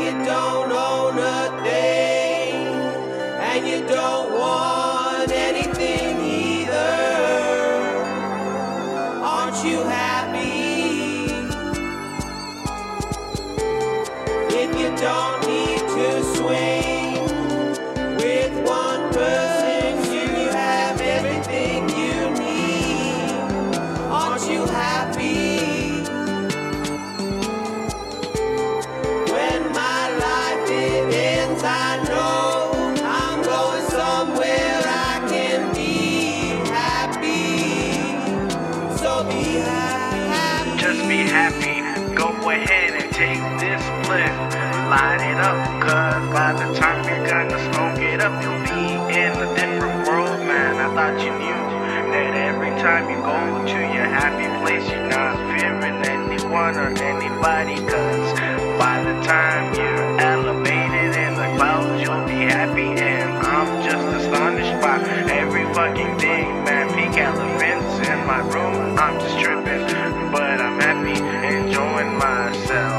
You don't own a thing and you don't want anything either, aren't you happy? If you don't need to swing with one person, you have everything you need. Aren't you happy? Split. Light it up, cause by the time you're gonna smoke it up, you'll be in a different world, man. I thought you knew that every time you go to your happy place, you're not fearing anyone or anybody, cause by the time you're elevated in the clouds, you'll be happy. And I'm just astonished by every fucking thing, man. Pink elephants in my room, I'm just tripping, but I'm happy, enjoying myself.